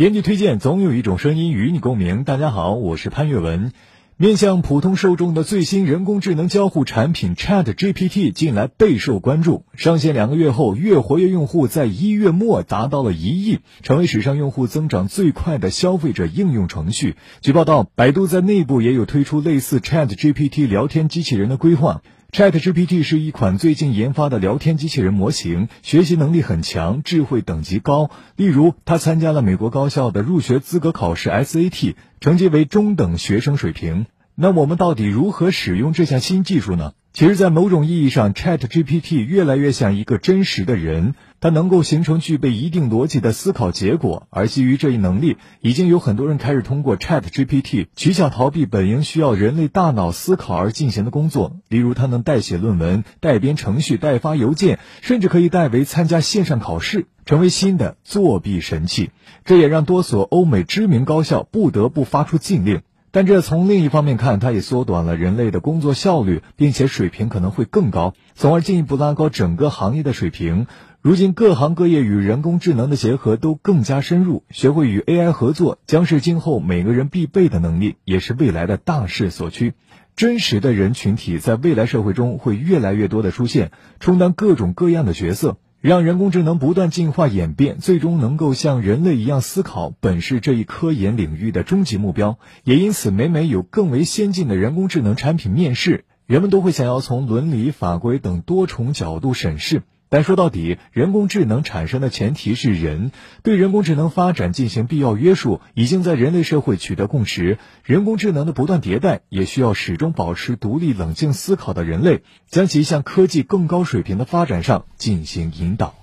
编辑推荐，总有一种声音与你共鸣。大家好，我是潘越文。面向普通受众的最新人工智能交互产品 Chat GPT 近来备受关注。上线两个月后，月活跃用户在一月末达到了一亿，成为史上用户增长最快的消费者应用程序。据报道，百度在内部也有推出类似 Chat GPT 聊天机器人的规划。ChatGPT 是一款最近研发的聊天机器人模型，学习能力很强，智慧等级高。例如，它参加了美国高校的入学资格考试 SAT，成绩为中等学生水平。那我们到底如何使用这项新技术呢？其实，在某种意义上，ChatGPT 越来越像一个真实的人，它能够形成具备一定逻辑的思考结果。而基于这一能力，已经有很多人开始通过 ChatGPT 取巧逃避本应需要人类大脑思考而进行的工作。例如，它能代写论文、代编程序、代发邮件，甚至可以代为参加线上考试，成为新的作弊神器。这也让多所欧美知名高校不得不发出禁令。但这从另一方面看，它也缩短了人类的工作效率，并且水平可能会更高，从而进一步拉高整个行业的水平。如今，各行各业与人工智能的结合都更加深入，学会与 AI 合作将是今后每个人必备的能力，也是未来的大势所趋。真实的人群体在未来社会中会越来越多的出现，充当各种各样的角色。让人工智能不断进化演变，最终能够像人类一样思考，本是这一科研领域的终极目标。也因此，每每有更为先进的人工智能产品面世，人们都会想要从伦理、法规等多重角度审视。但说到底，人工智能产生的前提是人，对人工智能发展进行必要约束，已经在人类社会取得共识。人工智能的不断迭代，也需要始终保持独立冷静思考的人类，将其向科技更高水平的发展上进行引导。